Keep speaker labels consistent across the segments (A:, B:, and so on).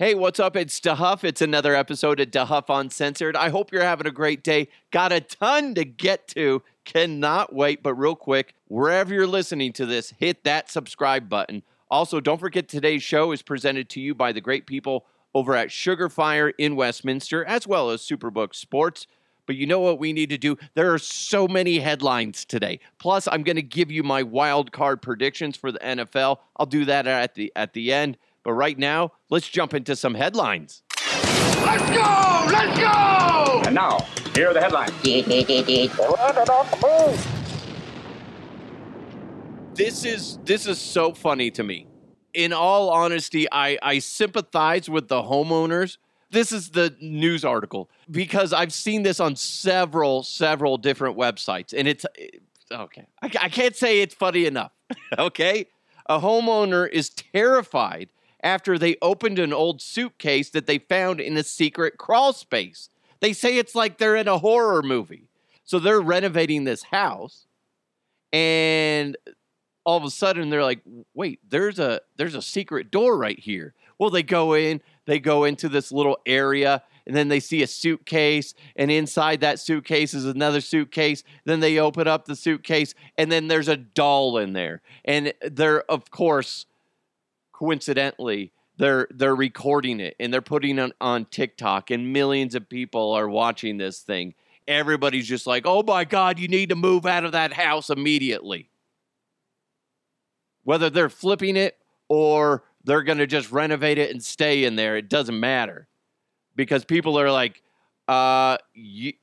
A: Hey, what's up? It's DeHuff. It's another episode of DeHuff Uncensored. I hope you're having a great day. Got a ton to get to. Cannot wait. But real quick, wherever you're listening to this, hit that subscribe button. Also, don't forget today's show is presented to you by the great people over at Sugar Fire in Westminster, as well as Superbook Sports. But you know what we need to do? There are so many headlines today. Plus, I'm going to give you my wild card predictions for the NFL. I'll do that at the at the end. But right now, let's jump into some headlines.
B: Let's go! Let's go!
C: And now, here are the headlines.
A: This is this is so funny to me. In all honesty, I, I sympathize with the homeowners. This is the news article because I've seen this on several, several different websites. And it's okay. I, I can't say it's funny enough. okay. A homeowner is terrified after they opened an old suitcase that they found in a secret crawl space. They say it's like they're in a horror movie. So they're renovating this house and all of a sudden they're like, "Wait, there's a there's a secret door right here." Well, they go in, they go into this little area and then they see a suitcase and inside that suitcase is another suitcase then they open up the suitcase and then there's a doll in there and they're of course coincidentally they're they're recording it and they're putting it on TikTok and millions of people are watching this thing. Everybody's just like, "Oh my god, you need to move out of that house immediately." Whether they're flipping it or they're going to just renovate it and stay in there, it doesn't matter. Because people are like, "Uh, you,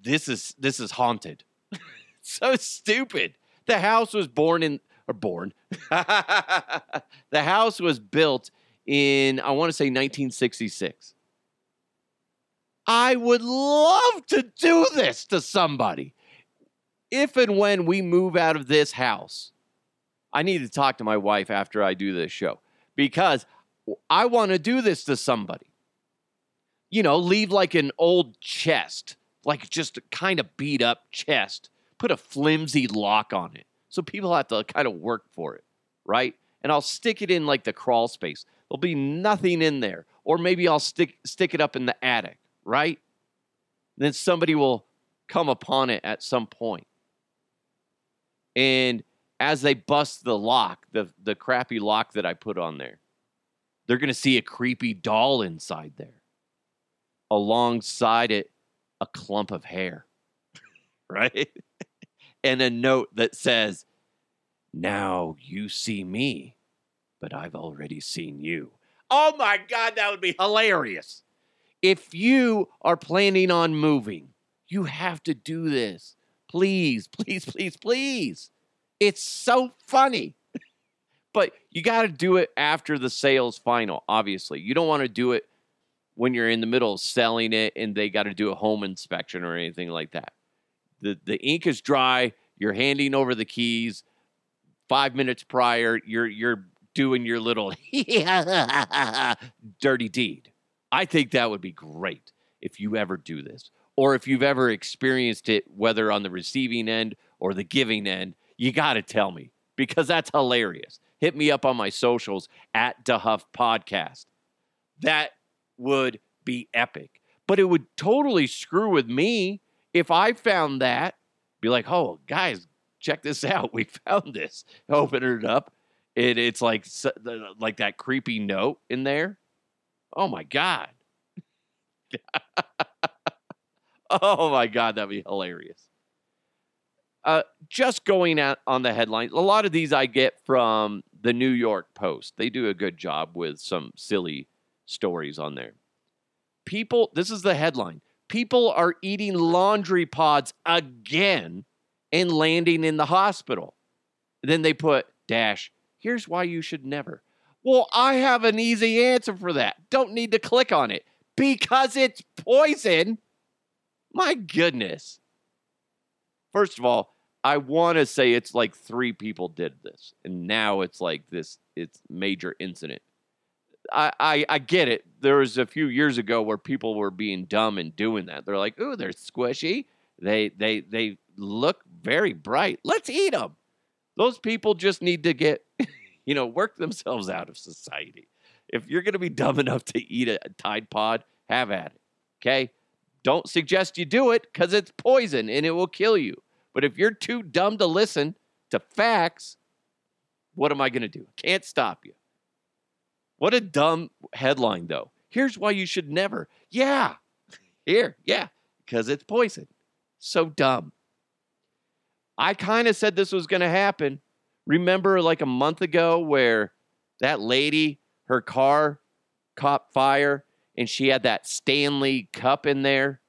A: this is this is haunted." so stupid. The house was born in or born. the house was built in, I want to say 1966. I would love to do this to somebody. If and when we move out of this house, I need to talk to my wife after I do this show because I want to do this to somebody. You know, leave like an old chest, like just a kind of beat up chest, put a flimsy lock on it so people have to kind of work for it, right? And I'll stick it in like the crawl space. There'll be nothing in there. Or maybe I'll stick stick it up in the attic, right? And then somebody will come upon it at some point. And as they bust the lock, the, the crappy lock that I put on there, they're going to see a creepy doll inside there. Alongside it, a clump of hair, right? And a note that says, Now you see me, but I've already seen you. Oh my God, that would be hilarious. If you are planning on moving, you have to do this. Please, please, please, please. It's so funny. but you got to do it after the sale's final, obviously. You don't want to do it when you're in the middle of selling it and they got to do a home inspection or anything like that the the ink is dry. You're handing over the keys. Five minutes prior, you're you're doing your little dirty deed. I think that would be great if you ever do this, or if you've ever experienced it, whether on the receiving end or the giving end. You got to tell me because that's hilarious. Hit me up on my socials at DeHuff Podcast. That would be epic, but it would totally screw with me if I found that, be like, oh, guys, check this out. We found this. Open it up. It, it's like like that creepy note in there. Oh my god. oh my god, that'd be hilarious. Uh, just going out on the headlines. A lot of these I get from the New York Post. They do a good job with some silly stories on there. People, this is the headline people are eating laundry pods again and landing in the hospital. Then they put, dash, here's why you should never. Well, I have an easy answer for that. Don't need to click on it because it's poison. My goodness. First of all, I want to say it's like three people did this, and now it's like this it's major incident. I, I, I get it. There was a few years ago where people were being dumb and doing that. They're like, "Ooh, they're squishy. They they they look very bright. Let's eat them." Those people just need to get, you know, work themselves out of society. if you're going to be dumb enough to eat a Tide Pod, have at it. Okay? Don't suggest you do it because it's poison and it will kill you. But if you're too dumb to listen to facts, what am I going to do? Can't stop you. What a dumb headline, though. Here's why you should never. Yeah. Here. Yeah. Because it's poison. So dumb. I kind of said this was going to happen. Remember, like a month ago, where that lady, her car caught fire and she had that Stanley cup in there.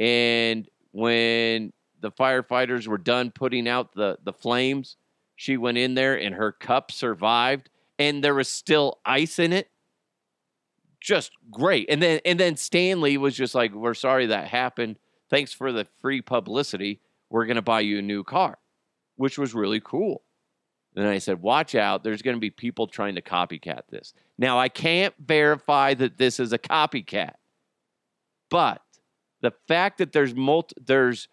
A: And when the firefighters were done putting out the, the flames, she went in there and her cup survived and there was still ice in it. Just great. And then and then Stanley was just like, We're sorry that happened. Thanks for the free publicity. We're gonna buy you a new car, which was really cool. And I said, watch out. There's going to be people trying to copycat this. Now, I can't verify that this is a copycat, but the fact that there's there's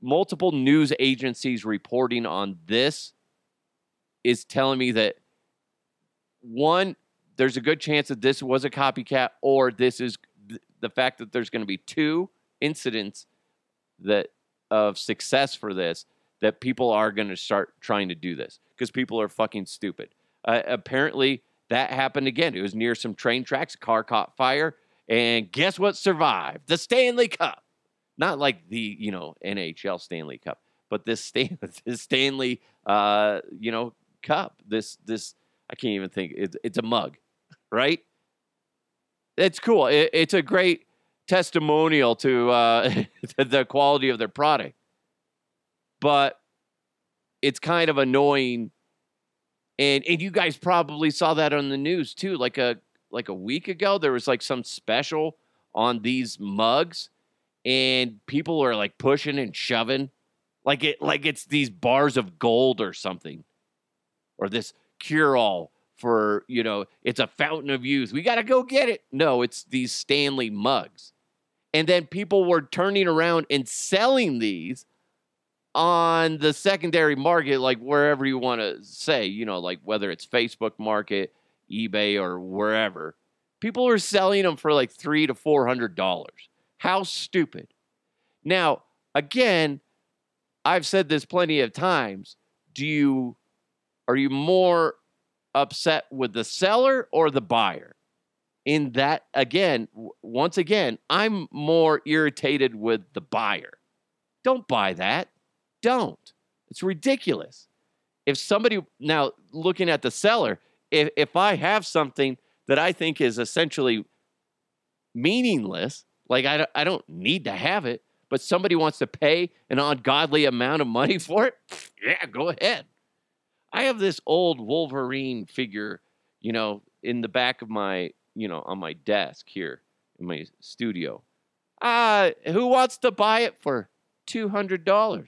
A: multiple news agencies reporting on this is telling me that one, there's a good chance that this was a copycat, or this is th- the fact that there's going to be two incidents that of success for this that people are going to start trying to do this because people are fucking stupid. Uh, apparently, that happened again. It was near some train tracks. A car caught fire, and guess what survived? The Stanley Cup. Not like the you know NHL Stanley Cup, but this Stan- this Stanley uh, you know cup. This this I can't even think. It's, it's a mug, right? It's cool. It, it's a great testimonial to uh, the quality of their product but it's kind of annoying. And and you guys probably saw that on the news too. Like a like a week ago, there was like some special on these mugs, and people are like pushing and shoving, like it like it's these bars of gold or something, or this cure all for you know it's a fountain of youth. We got to go get it. No, it's these Stanley mugs, and then people were turning around and selling these on the secondary market, like wherever you want to say, you know, like whether it's Facebook market, eBay, or wherever, people are selling them for like three to four hundred dollars. How stupid. Now, again, I've said this plenty of times. Do you are you more upset with the seller or the buyer? In that, again, once again, I'm more irritated with the buyer. Don't buy that don't. It's ridiculous. If somebody now looking at the seller, if, if I have something that I think is essentially meaningless, like I I don't need to have it, but somebody wants to pay an ungodly amount of money for it, yeah, go ahead. I have this old Wolverine figure, you know, in the back of my, you know, on my desk here in my studio. Uh, who wants to buy it for $200?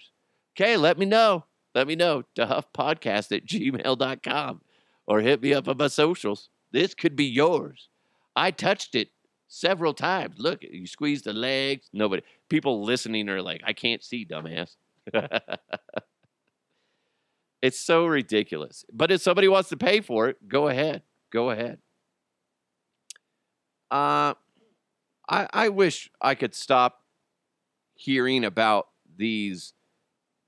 A: Okay, let me know. Let me know. Podcast at gmail.com or hit me up on my socials. This could be yours. I touched it several times. Look, you squeeze the legs. Nobody, people listening are like, I can't see, dumbass. it's so ridiculous. But if somebody wants to pay for it, go ahead. Go ahead. Uh, I, I wish I could stop hearing about these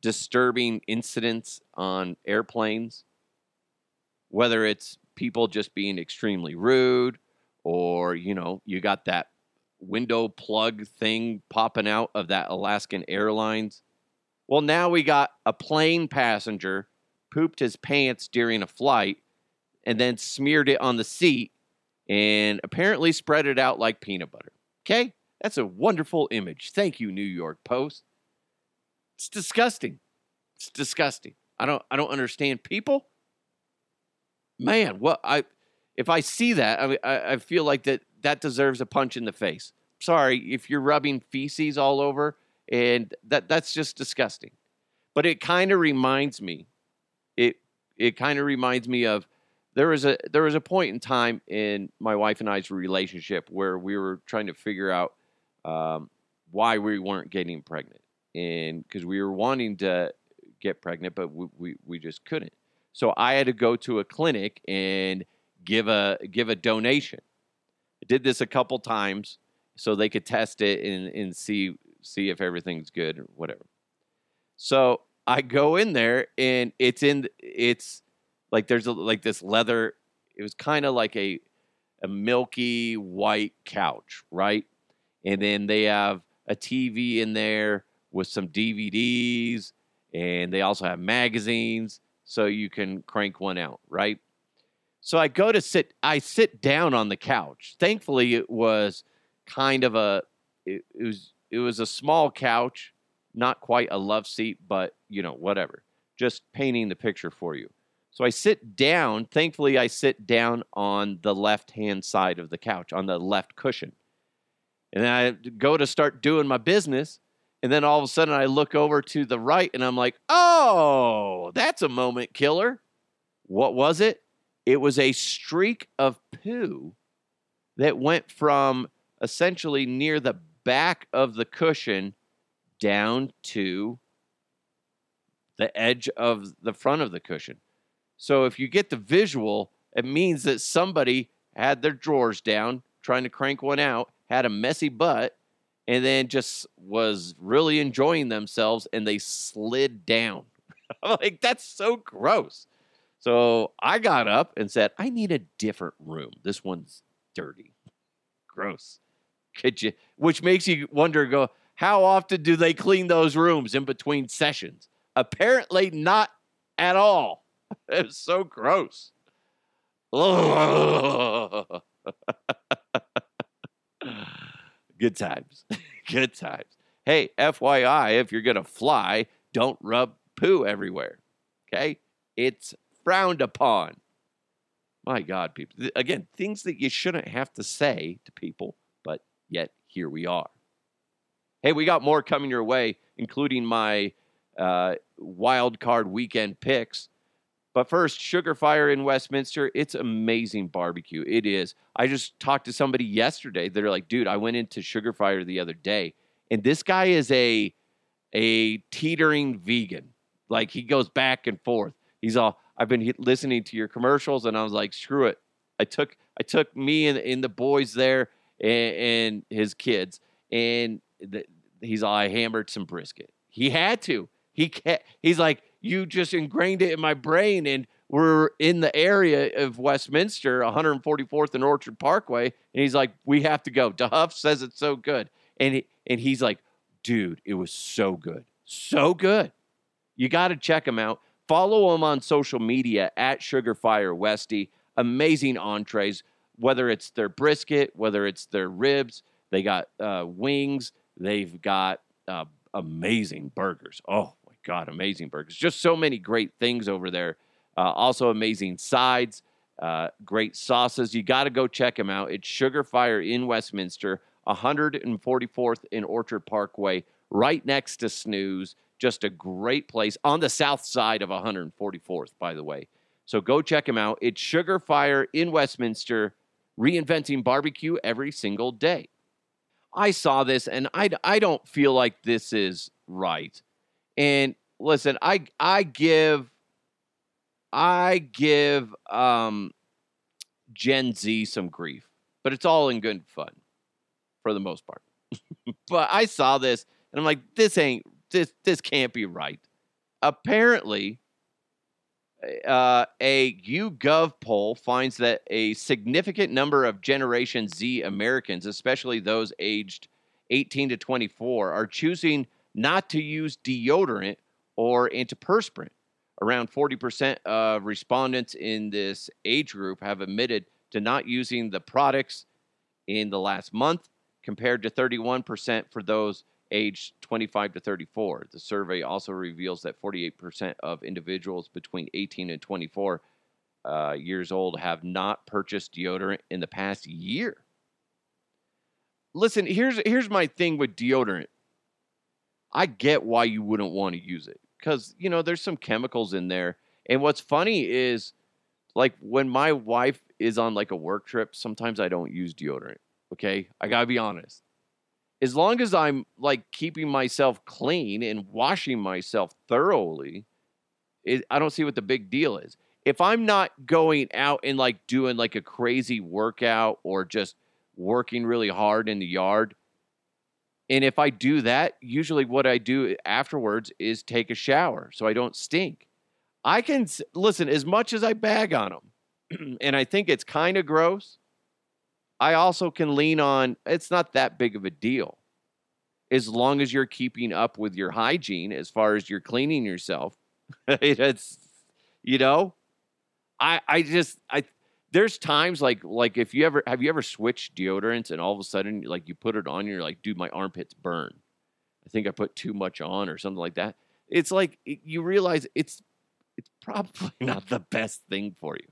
A: disturbing incidents on airplanes, whether it's people just being extremely rude or, you know, you got that window plug thing popping out of that Alaskan Airlines. Well, now we got a plane passenger pooped his pants during a flight and then smeared it on the seat and apparently spread it out like peanut butter. Okay? That's a wonderful image. Thank you, New York Post. It's disgusting. It's disgusting. I don't I don't understand people. Man, what I if I see that, I I, I feel like that that deserves a punch in the face. Sorry if you're rubbing feces all over, and that that's just disgusting. But it kind of reminds me, it it kind of reminds me of there was a there was a point in time in my wife and I's relationship where we were trying to figure out um, why we weren't getting pregnant, and because we were wanting to get pregnant, but we, we, we just couldn't. So I had to go to a clinic and give a give a donation. I did this a couple times so they could test it and, and see see if everything's good or whatever. So I go in there and it's in it's like there's a, like this leather. It was kind of like a a milky white couch, right? And then they have a TV in there with some DVDs, and they also have magazines, so you can crank one out, right? So I go to sit. I sit down on the couch. Thankfully, it was kind of a. It, it was it was a small couch, not quite a love seat, but you know whatever. Just painting the picture for you. So I sit down. Thankfully, I sit down on the left hand side of the couch, on the left cushion. And I go to start doing my business. And then all of a sudden, I look over to the right and I'm like, oh, that's a moment killer. What was it? It was a streak of poo that went from essentially near the back of the cushion down to the edge of the front of the cushion. So if you get the visual, it means that somebody had their drawers down trying to crank one out, had a messy butt, and then just was really enjoying themselves and they slid down. I'm like, that's so gross. So I got up and said, I need a different room. This one's dirty. Gross. Could you which makes you wonder go, how often do they clean those rooms in between sessions? Apparently not at all. It's so gross. Good times. Good times. Hey, FYI, if you're going to fly, don't rub poo everywhere. Okay? It's frowned upon. My God, people. Again, things that you shouldn't have to say to people, but yet here we are. Hey, we got more coming your way, including my uh, wild card weekend picks. But first, Sugar Fire in Westminster, it's amazing barbecue. It is. I just talked to somebody yesterday. They're like, dude, I went into Sugar Fire the other day, and this guy is a a teetering vegan. Like he goes back and forth. He's all, I've been listening to your commercials, and I was like, screw it. I took I took me and, and the boys there and, and his kids, and the, he's all, I hammered some brisket. He had to. He he's like, you just ingrained it in my brain. And we're in the area of Westminster, 144th and Orchard Parkway. And he's like, we have to go. DeHuff says it's so good. And, he, and he's like, dude, it was so good. So good. You got to check him out. Follow him on social media at Sugarfire Westy. Amazing entrees, whether it's their brisket, whether it's their ribs. They got uh, wings. They've got uh, amazing burgers. Oh, my God, amazing burgers. Just so many great things over there. Uh, also, amazing sides, uh, great sauces. You got to go check them out. It's Sugar Fire in Westminster, 144th in Orchard Parkway, right next to Snooze. Just a great place on the south side of 144th, by the way. So go check them out. It's Sugar Fire in Westminster, reinventing barbecue every single day. I saw this and I, I don't feel like this is right. And listen, I I give I give um, Gen Z some grief, but it's all in good fun for the most part. but I saw this and I'm like, this ain't this this can't be right. Apparently, uh, a YouGov poll finds that a significant number of Generation Z Americans, especially those aged 18 to 24, are choosing not to use deodorant or antiperspirant. Around 40% of respondents in this age group have admitted to not using the products in the last month, compared to 31% for those aged 25 to 34. The survey also reveals that 48% of individuals between 18 and 24 uh, years old have not purchased deodorant in the past year. Listen, here's here's my thing with deodorant. I get why you wouldn't want to use it because you know there's some chemicals in there. And what's funny is, like when my wife is on like a work trip, sometimes I don't use deodorant. Okay, I gotta be honest. As long as I'm like keeping myself clean and washing myself thoroughly, it, I don't see what the big deal is. if I'm not going out and like doing like a crazy workout or just working really hard in the yard, and if I do that, usually what I do afterwards is take a shower so I don't stink. I can listen as much as I bag on them, and I think it's kind of gross. I also can lean on it's not that big of a deal as long as you're keeping up with your hygiene as far as you're cleaning yourself. it's you know, I I just I there's times like like if you ever have you ever switched deodorants and all of a sudden like you put it on you're like dude my armpits burn. I think I put too much on or something like that. It's like you realize it's it's probably not the best thing for you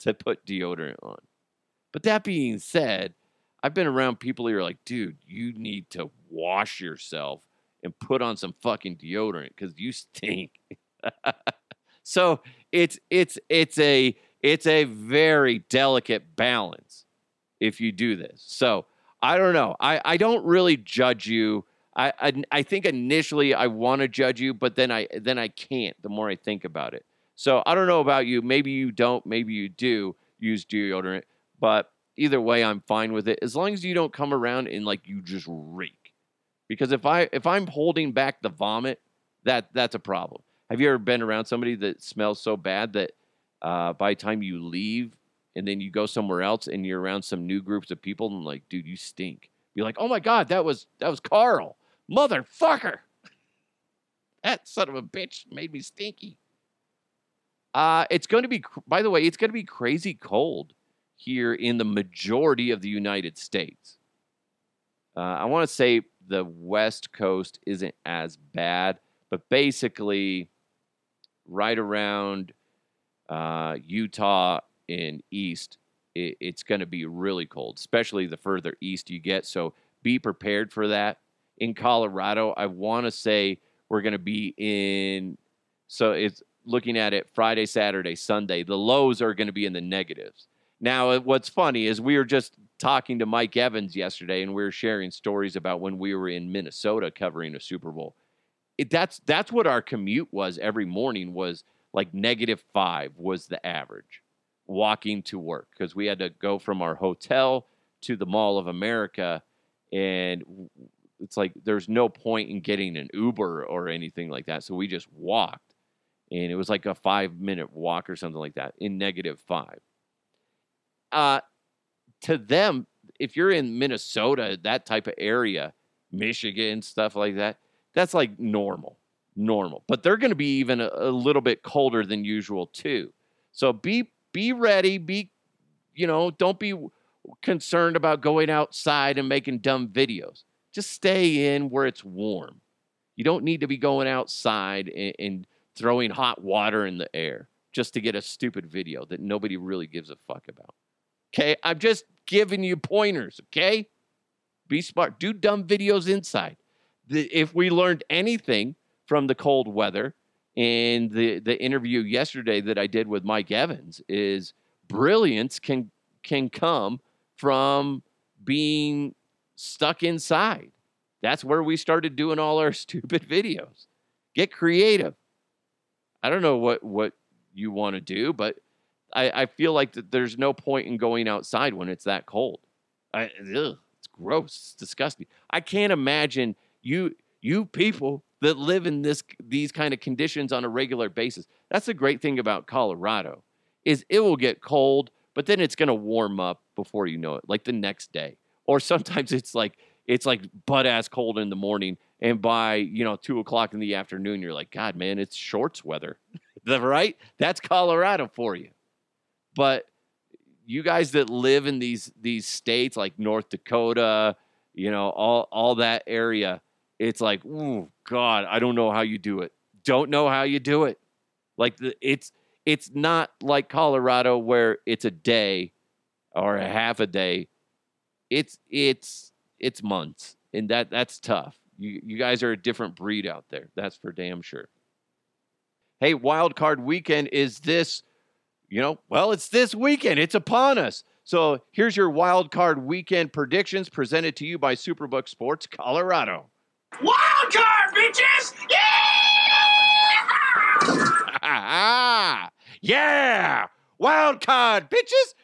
A: to put deodorant on. But that being said, I've been around people who are like, dude, you need to wash yourself and put on some fucking deodorant because you stink. so it's it's it's a it's a very delicate balance if you do this. So I don't know. I, I don't really judge you. I, I, I think initially I want to judge you, but then I then I can't. The more I think about it. So I don't know about you. Maybe you don't. Maybe you do use deodorant. But either way, I'm fine with it as long as you don't come around and like you just reek. Because if I if I'm holding back the vomit, that that's a problem. Have you ever been around somebody that smells so bad that uh, by the time you leave and then you go somewhere else and you're around some new groups of people and like, dude, you stink. You're like, oh my god, that was that was Carl, motherfucker. That son of a bitch made me stinky. Uh, it's going to be, by the way, it's going to be crazy cold here in the majority of the United States. Uh, I want to say the West Coast isn't as bad, but basically, right around uh, Utah and East, it, it's going to be really cold, especially the further east you get. So be prepared for that. In Colorado, I want to say we're going to be in, so it's looking at it Friday, Saturday, Sunday. The lows are going to be in the negatives. Now, uh, what's funny is we were just talking to Mike Evans yesterday, and we were sharing stories about when we were in Minnesota covering a Super Bowl. It, that's that's what our commute was every morning was like negative five was the average walking to work because we had to go from our hotel to the Mall of America, and it's like there's no point in getting an Uber or anything like that. So we just walked, and it was like a five minute walk or something like that in negative five uh, to them, if you're in Minnesota, that type of area, Michigan, stuff like that, that's like normal, normal. But they're going to be even a, a little bit colder than usual too. So be be ready. Be you know, don't be concerned about going outside and making dumb videos. Just stay in where it's warm. You don't need to be going outside and, and throwing hot water in the air just to get a stupid video that nobody really gives a fuck about. Okay. I'm just giving you pointers. Okay. Be smart. Do dumb videos inside. The, if we learned anything from the cold weather and the, the interview yesterday that I did with Mike Evans is brilliance can can come from being stuck inside. That's where we started doing all our stupid videos. Get creative. I don't know what what you want to do, but I, I feel like that there's no point in going outside when it's that cold. I, ugh, it's gross. It's disgusting. I can't imagine you you people that live in this these kind of conditions on a regular basis. That's the great thing about Colorado is it will get cold, but then it's going to warm up before you know it, like the next day. Or sometimes it's like it's like butt ass cold in the morning, and by you know two o'clock in the afternoon, you're like, God, man, it's shorts weather, right? That's Colorado for you. But you guys that live in these these states like North Dakota, you know, all all that area, it's like, oh God, I don't know how you do it. Don't know how you do it. Like the, it's it's not like Colorado where it's a day or a half a day. It's it's it's months, and that that's tough. You you guys are a different breed out there. That's for damn sure. Hey, wild card weekend is this you know, well, it's this weekend. It's upon us. So here's your wild card weekend predictions presented to you by Superbook Sports Colorado.
B: Wild card, bitches! Yeah!
A: Yeah! Wild card, bitches!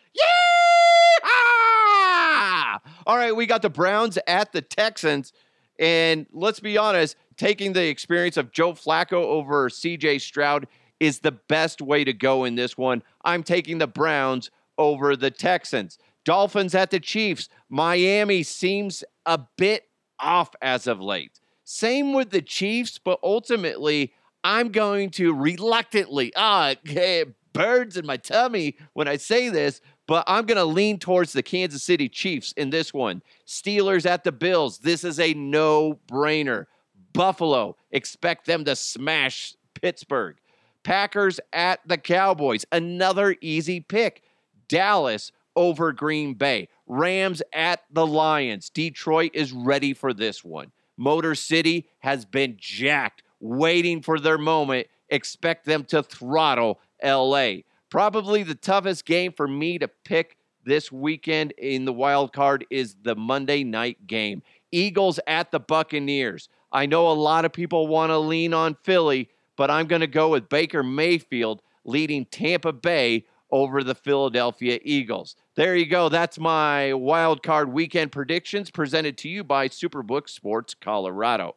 A: Yeah! All right, we got the Browns at the Texans. And let's be honest, taking the experience of Joe Flacco over CJ Stroud is the best way to go in this one. I'm taking the Browns over the Texans. Dolphins at the Chiefs. Miami seems a bit off as of late. Same with the Chiefs, but ultimately, I'm going to reluctantly, ah, birds in my tummy when I say this, but I'm going to lean towards the Kansas City Chiefs in this one. Steelers at the Bills. This is a no brainer. Buffalo, expect them to smash Pittsburgh. Packers at the Cowboys. Another easy pick. Dallas over Green Bay. Rams at the Lions. Detroit is ready for this one. Motor City has been jacked, waiting for their moment. Expect them to throttle LA. Probably the toughest game for me to pick this weekend in the wild card is the Monday night game. Eagles at the Buccaneers. I know a lot of people want to lean on Philly, but I'm going to go with Baker Mayfield leading Tampa Bay over the Philadelphia Eagles. There you go. That's my wild card weekend predictions presented to you by Superbook Sports Colorado.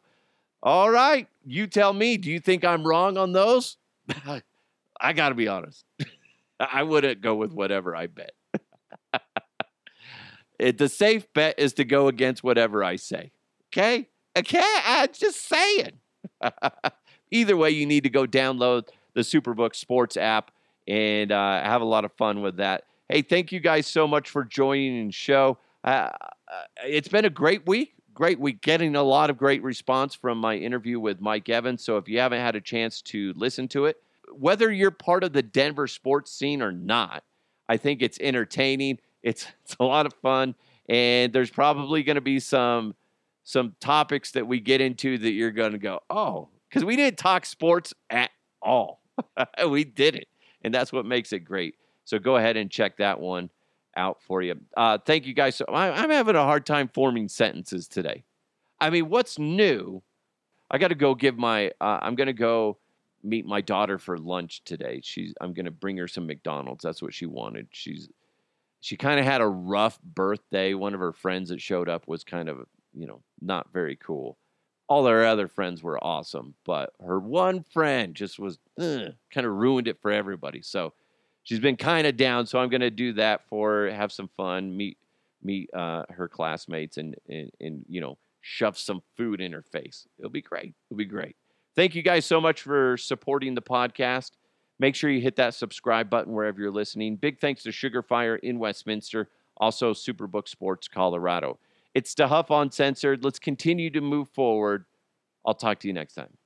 A: All right, you tell me, do you think I'm wrong on those? I got to be honest. I wouldn't go with whatever I bet. it, the safe bet is to go against whatever I say. Okay? Okay? I'm just saying. Either way, you need to go download the Superbook Sports app and uh, have a lot of fun with that. Hey, thank you guys so much for joining the show. Uh, uh, it's been a great week. Great week. Getting a lot of great response from my interview with Mike Evans. So if you haven't had a chance to listen to it, whether you're part of the Denver sports scene or not, I think it's entertaining. It's it's a lot of fun, and there's probably going to be some some topics that we get into that you're going to go, oh, because we didn't talk sports at all. we did it, and that's what makes it great. So go ahead and check that one out for you. Uh, thank you guys. So I, I'm having a hard time forming sentences today. I mean, what's new? I got to go give my. Uh, I'm going to go meet my daughter for lunch today. She's I'm going to bring her some McDonald's. That's what she wanted. She's she kind of had a rough birthday. One of her friends that showed up was kind of, you know, not very cool. All her other friends were awesome, but her one friend just was kind of ruined it for everybody. So she's been kind of down. So I'm going to do that for her, have some fun, meet meet uh, her classmates, and, and and you know, shove some food in her face. It'll be great. It'll be great. Thank you guys so much for supporting the podcast. Make sure you hit that subscribe button wherever you're listening. Big thanks to Sugar Fire in Westminster, also Superbook Sports Colorado. It's DeHuff Uncensored. Let's continue to move forward. I'll talk to you next time.